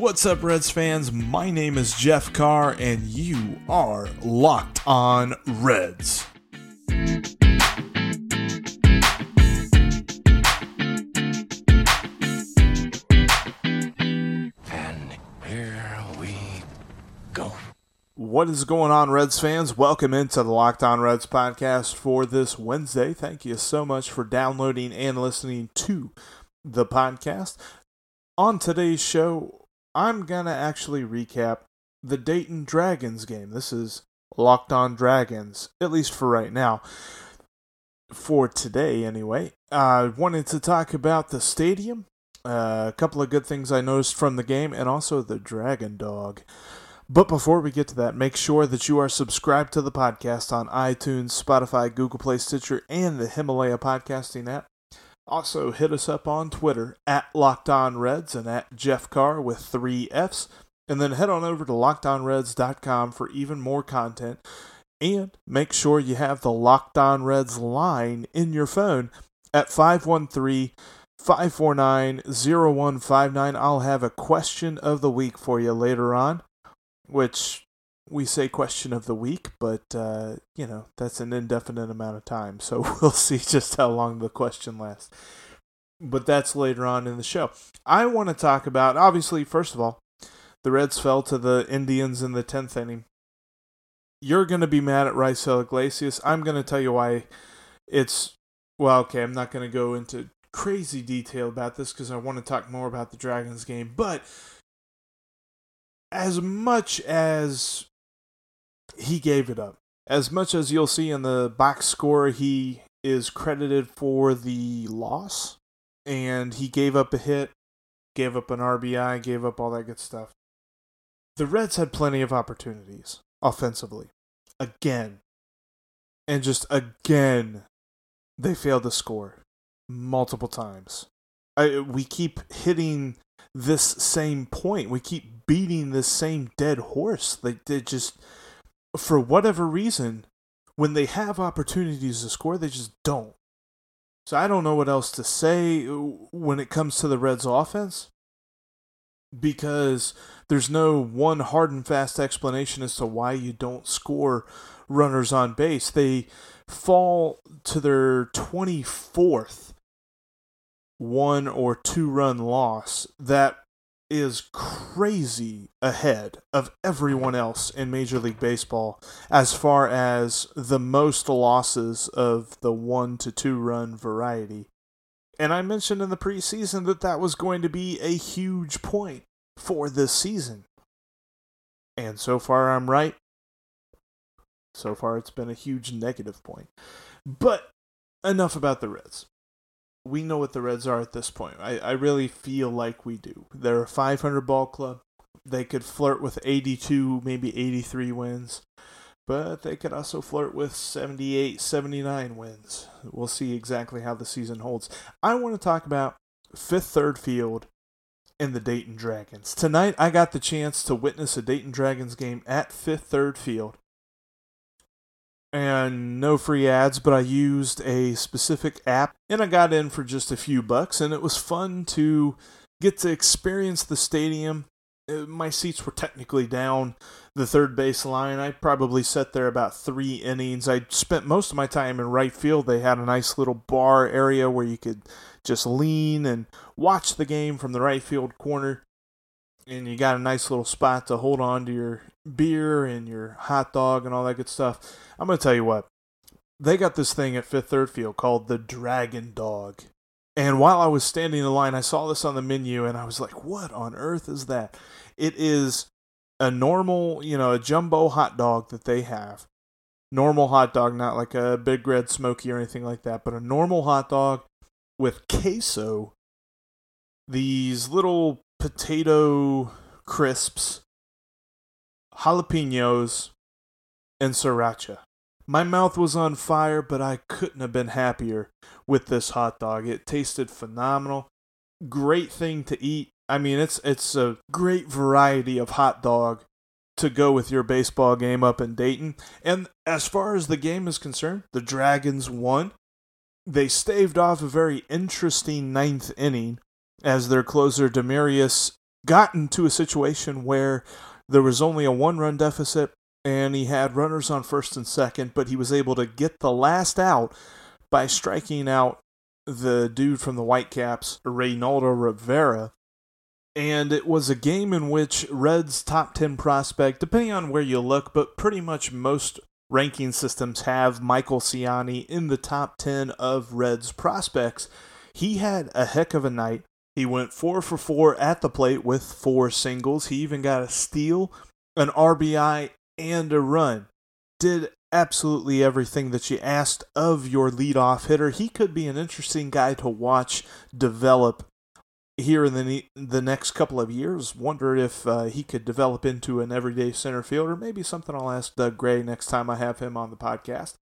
What's up, Reds fans? My name is Jeff Carr, and you are locked on Reds. And here we go. What is going on, Reds fans? Welcome into the Locked On Reds podcast for this Wednesday. Thank you so much for downloading and listening to the podcast. On today's show, I'm going to actually recap the Dayton Dragons game. This is Locked On Dragons, at least for right now. For today, anyway, I wanted to talk about the stadium, uh, a couple of good things I noticed from the game, and also the Dragon Dog. But before we get to that, make sure that you are subscribed to the podcast on iTunes, Spotify, Google Play, Stitcher, and the Himalaya podcasting app. Also, hit us up on Twitter at Locked On Reds and at Jeff Carr with three F's. And then head on over to lockedonreds.com for even more content. And make sure you have the Locked On Reds line in your phone at 513 549 0159. I'll have a question of the week for you later on, which we say question of the week, but uh, you know that's an indefinite amount of time, so we'll see just how long the question lasts. But that's later on in the show. I want to talk about obviously first of all, the Reds fell to the Indians in the tenth inning. You're gonna be mad at Raisel Iglesias. I'm gonna tell you why. It's well, okay. I'm not gonna go into crazy detail about this because I want to talk more about the Dragons game, but as much as he gave it up. As much as you'll see in the box score, he is credited for the loss, and he gave up a hit, gave up an RBI, gave up all that good stuff. The Reds had plenty of opportunities offensively. Again. And just again, they failed to score multiple times. I, we keep hitting this same point. We keep beating this same dead horse. Like they just for whatever reason, when they have opportunities to score, they just don't. So I don't know what else to say when it comes to the Reds offense because there's no one hard and fast explanation as to why you don't score runners on base. They fall to their 24th one or two run loss that is crazy ahead of everyone else in Major League Baseball as far as the most losses of the one to two run variety. And I mentioned in the preseason that that was going to be a huge point for this season. And so far, I'm right. So far, it's been a huge negative point. But enough about the Reds we know what the Reds are at this point. I, I really feel like we do. They're a 500 ball club. They could flirt with 82, maybe 83 wins, but they could also flirt with 78, 79 wins. We'll see exactly how the season holds. I want to talk about fifth third field and the Dayton Dragons. Tonight, I got the chance to witness a Dayton Dragons game at fifth third field and no free ads, but I used a specific app and I got in for just a few bucks, and it was fun to get to experience the stadium. Uh, my seats were technically down the third base line. I probably sat there about three innings. I spent most of my time in right field. They had a nice little bar area where you could just lean and watch the game from the right field corner. And you got a nice little spot to hold on to your beer and your hot dog and all that good stuff. I'm going to tell you what. They got this thing at Fifth Third Field called the Dragon Dog. And while I was standing in line, I saw this on the menu and I was like, what on earth is that? It is a normal, you know, a jumbo hot dog that they have. Normal hot dog, not like a big red smoky or anything like that, but a normal hot dog with queso, these little potato crisps, jalapenos, and sriracha. My mouth was on fire, but I couldn't have been happier with this hot dog. It tasted phenomenal. Great thing to eat. I mean, it's it's a great variety of hot dog to go with your baseball game up in Dayton. And as far as the game is concerned, the Dragons won. They staved off a very interesting ninth inning as their closer Demarius got into a situation where there was only a one run deficit and he had runners on first and second, but he was able to get the last out by striking out the dude from the Whitecaps, Reynaldo Rivera. And it was a game in which Reds' top 10 prospect, depending on where you look, but pretty much most ranking systems have Michael Siani in the top 10 of Reds prospects. He had a heck of a night. He went four for four at the plate with four singles. He even got a steal, an RBI, and a run. Did absolutely everything that you asked of your leadoff hitter. He could be an interesting guy to watch develop here in the the next couple of years. Wonder if uh, he could develop into an everyday center fielder. Maybe something I'll ask Doug Gray next time I have him on the podcast.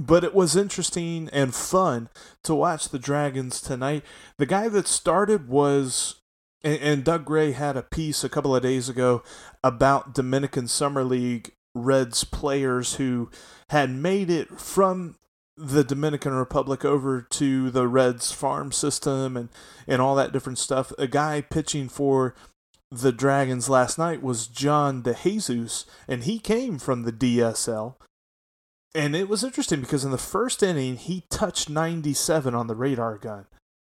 But it was interesting and fun to watch the Dragons tonight. The guy that started was and, Doug Gray had a piece a couple of days ago about Dominican Summer League Reds players who had made it from the Dominican Republic over to the Reds farm system and, and all that different stuff. A guy pitching for the Dragons last night was John DeJesus, and he came from the DSL. And it was interesting because in the first inning, he touched 97 on the radar gun.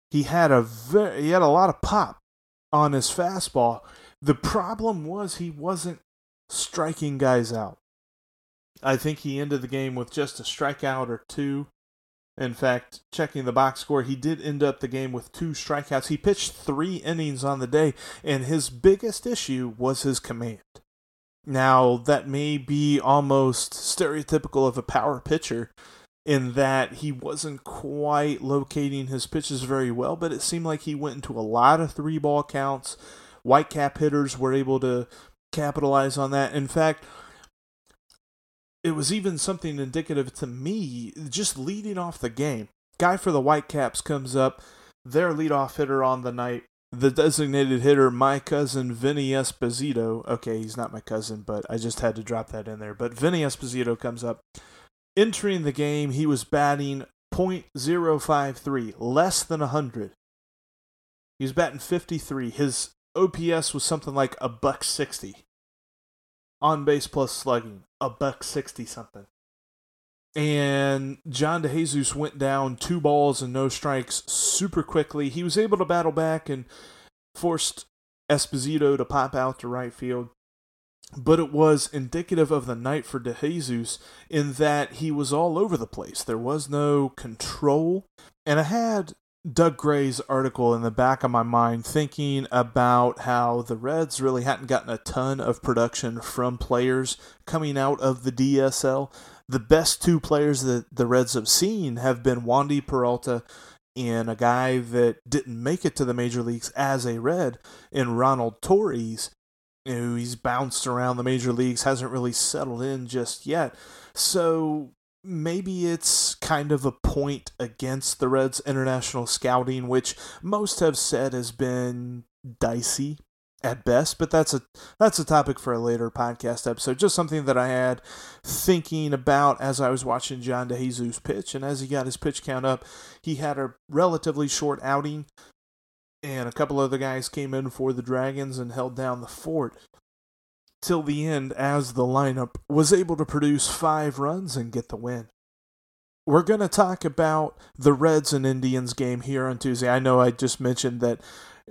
He had a very, he had a lot of pop on his fastball. The problem was he wasn't striking guys out. I think he ended the game with just a strikeout or two. In fact, checking the box score, he did end up the game with two strikeouts. He pitched three innings on the day, and his biggest issue was his command. Now, that may be almost stereotypical of a power pitcher in that he wasn't quite locating his pitches very well, but it seemed like he went into a lot of three ball counts. Whitecap hitters were able to capitalize on that. In fact, it was even something indicative to me, just leading off the game. Guy for the Whitecaps comes up, their leadoff hitter on the night, the designated hitter, my cousin Vinny Esposito. Okay, he's not my cousin, but I just had to drop that in there. But Vinny Esposito comes up. Entering the game, he was batting .053, less than 100. He was batting 53. His OPS was something like a buck 60 on base plus slugging, a buck 60 something. And John DeJesus went down two balls and no strikes super quickly. He was able to battle back and forced Esposito to pop out to right field. But it was indicative of the night for DeJesus in that he was all over the place. There was no control. And I had Doug Gray's article in the back of my mind thinking about how the Reds really hadn't gotten a ton of production from players coming out of the DSL. The best two players that the Reds have seen have been Wandy Peralta and a guy that didn't make it to the major leagues as a Red in Ronald Torreyes. who he's bounced around the major leagues, hasn't really settled in just yet. So maybe it's kind of a point against the Reds' international scouting, which most have said has been dicey at best. But that's a that's a topic for a later podcast episode. Just something that I had thinking about as I was watching John DeJesus pitch, and as he got his pitch count up, he had a relatively short outing. And a couple other guys came in for the Dragons and held down the fort till the end as the lineup was able to produce five runs and get the win. We're going to talk about the Reds and Indians game here on Tuesday. I know I just mentioned that,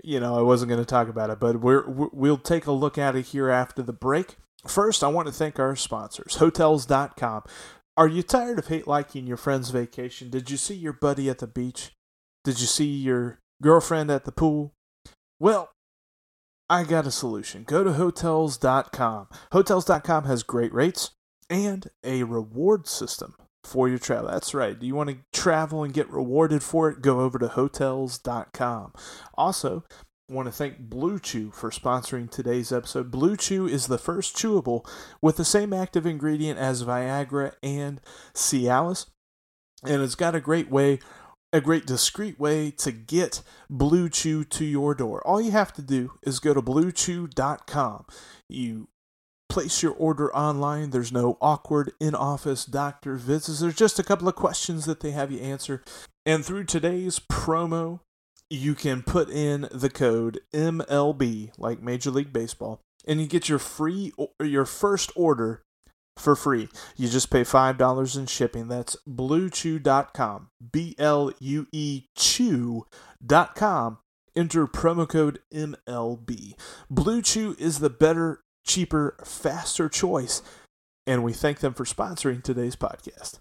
you know, I wasn't going to talk about it, but we're, we'll take a look at it here after the break. First, I want to thank our sponsors, Hotels.com. Are you tired of hate liking your friend's vacation? Did you see your buddy at the beach? Did you see your girlfriend at the pool? Well, I got a solution. Go to hotels.com. Hotels.com has great rates and a reward system for your travel. That's right. Do you want to travel and get rewarded for it? Go over to hotels.com. Also, I want to thank Blue Chew for sponsoring today's episode. Blue Chew is the first chewable with the same active ingredient as Viagra and Cialis, and it's got a great way, a great discreet way to get Blue Chew to your door. All you have to do is go to bluechew.com. You place your order online. There's no awkward in office doctor visits. There's just a couple of questions that they have you answer. And through today's promo, you can put in the code MLB, like Major League Baseball, and you get your free your first order for free. You just pay $5 in shipping. That's bluechew.com. B L U E chew.com. Enter promo code MLB. Blue Chew is the better, cheaper, faster choice, and we thank them for sponsoring today's podcast.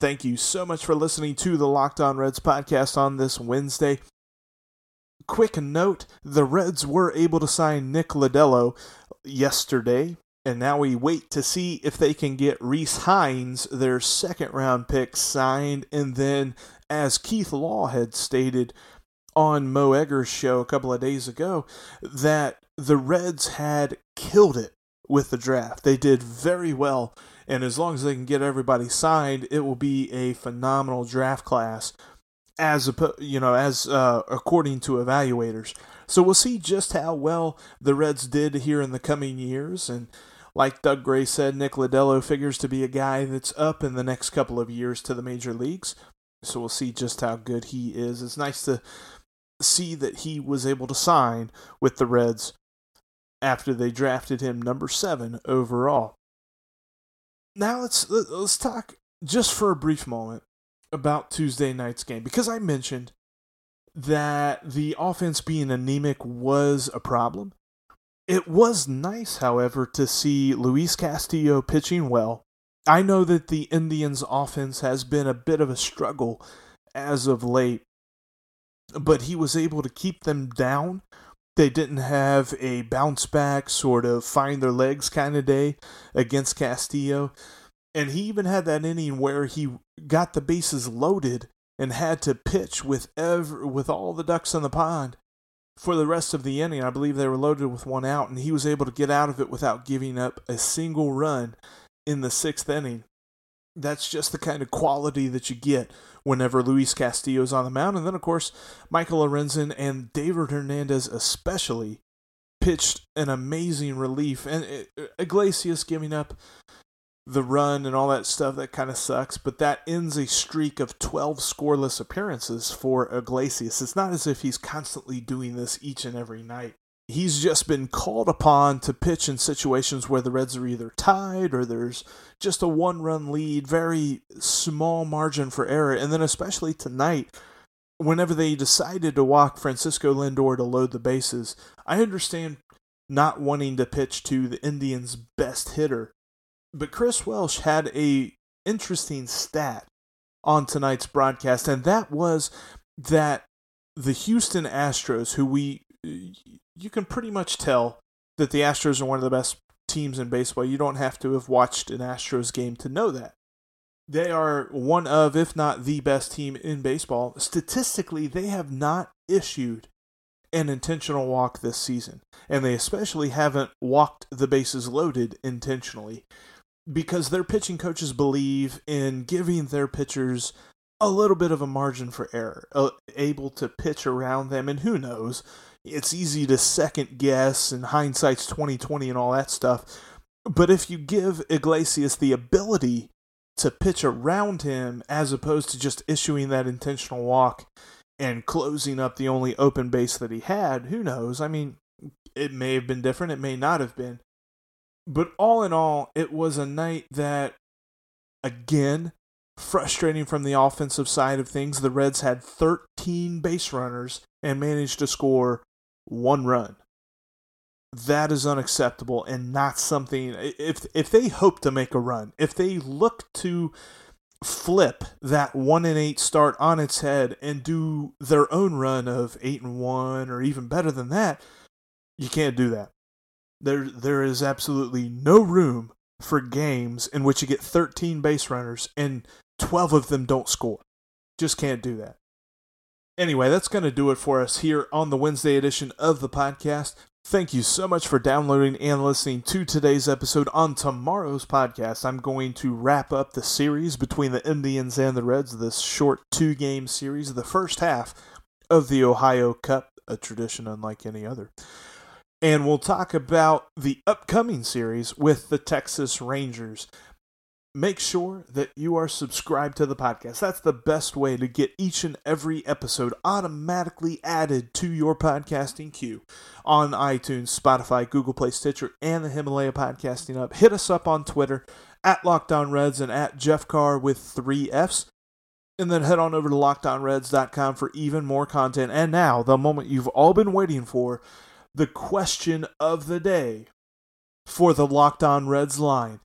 Thank you so much for listening to the Locked On Reds podcast on this Wednesday. Quick note the Reds were able to sign Nick Lodolo yesterday, and now we wait to see if they can get Rece Hinds, their second round pick, signed. And then, as Keith Law had stated on Mo Egger's show a couple of days ago, that the Reds had killed it with the draft. They did very well and as long as they can get everybody signed, it will be a phenomenal draft class, as you know, as uh, according to evaluators. So we'll see just how well the Reds did here in the coming years, and like Doug Gray said, Nick Lodolo figures to be a guy that's up in the next couple of years to the major leagues. So we'll see just how good he is. It's nice to see that he was able to sign with the Reds after they drafted him number seven overall now let's let's talk just for a brief moment about Tuesday night's game because I mentioned that the offense being anemic was a problem. It was nice, however, to see Luis Castillo pitching well. I know that the Indians' offense has been a bit of a struggle as of late, but he was able to keep them down they didn't have a bounce back, sort of find their legs kind of day against Castillo. And he even had that inning where he got the bases loaded and had to pitch with ever with all the ducks in the pond for the rest of the inning. I believe they were loaded with one out, and he was able to get out of it without giving up a single run in the sixth inning. That's just the kind of quality that you get whenever Luis Castillo is on the mound. And then, of course, Michael Lorenzen and David Hernandez, especially, pitched an amazing relief. And uh, Iglesias giving up the run and all that stuff, that kind of sucks. But that ends a streak of 12 scoreless appearances for Iglesias. It's not as if he's constantly doing this each and every night he's just been called upon to pitch in situations where the Reds are either tied or there's just a one run lead, very small margin for error. And then, especially tonight, whenever they decided to walk Francisco Lindor to load the bases, I understand not wanting to pitch to the Indians' best hitter. But Chris Welsh had a interesting stat on tonight's broadcast, and that was that the Houston Astros, who we you can pretty much tell that the Astros are one of the best teams in baseball. You don't have to have watched an Astros game to know that. They are one of, if not the best team in baseball. Statistically, they have not issued an intentional walk this season. And they especially haven't walked the bases loaded intentionally because their pitching coaches believe in giving their pitchers a little bit of a margin for error, uh, able to pitch around them. And who knows? it's easy to second guess and hindsight's 2020 and all that stuff. But if you give Iglesias the ability to pitch around him as opposed to just issuing that intentional walk and closing up the only open base that he had, who knows? I mean, it may have been different, it may not have been. But all in all, it was a night that, again, frustrating from the offensive side of things. The Reds had 13 base runners and managed to score one run. That is unacceptable and not something if if they hope to make a run, if they look to flip that 1 and 8 start on its head and do their own run of 8 and 1 or even better than that, you can't do that. There there is absolutely no room for games in which you get 13 base runners and 12 of them don't score. Just can't do that. Anyway, that's going to do it for us here on the Wednesday edition of the podcast. Thank you so much for downloading and listening to today's episode. On tomorrow's podcast, I'm going to wrap up the series between the Indians and the Reds, this short two game series, the first half of the Ohio Cup, a tradition unlike any other. And we'll talk about the upcoming series with the Texas Rangers make sure that you are subscribed to the podcast. That's the best way to get each and every episode automatically added to your podcasting queue on iTunes, Spotify, Google Play, Stitcher, and the Himalaya Podcasting Hub. Hit us up on Twitter at Locked On Reds and at Jeff Carr with three F's. And then head on over to lockedonreds.com for even more content. And now, the moment you've all been waiting for, the question of the day for the Locked On Reds line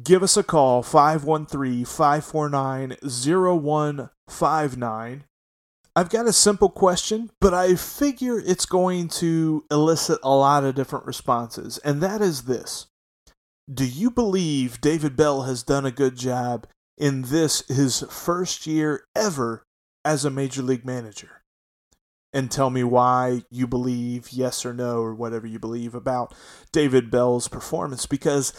give us a call 513 549 0159. I've got a simple question, but I figure it's going to elicit a lot of different responses, and that is this Do you believe David Bell has done a good job in this, his first year ever as a major league manager? and tell me why you believe yes or no or whatever you believe about David Bell's performance because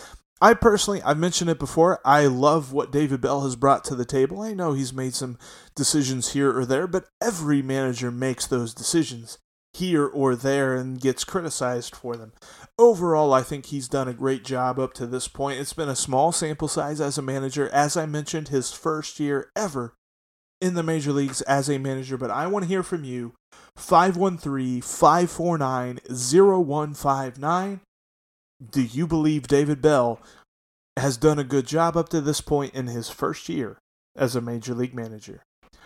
I personally, I've mentioned it before, I love what David Bell has brought to the table. I know he's made some decisions here or there, but every manager makes those decisions here or there and gets criticized for them. Overall, I think he's done a great job up to this point. It's been a small sample size as a manager. As I mentioned, his first year ever in the major leagues as a manager, but I want to hear from you. 513 549 0159 do you believe David Bell has done a good job up to this point in his first year as a major league manager?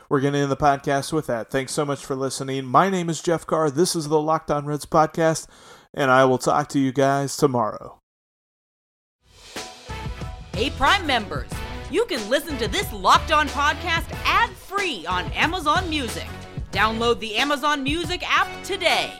We're going to end the podcast with that. Thanks so much for listening. My name is Jeff Carr. This is the Locked On Reds podcast, and I will talk to you guys tomorrow. Hey, Prime members, you can listen to this Locked On podcast ad free on Amazon Music. Download the Amazon Music app today.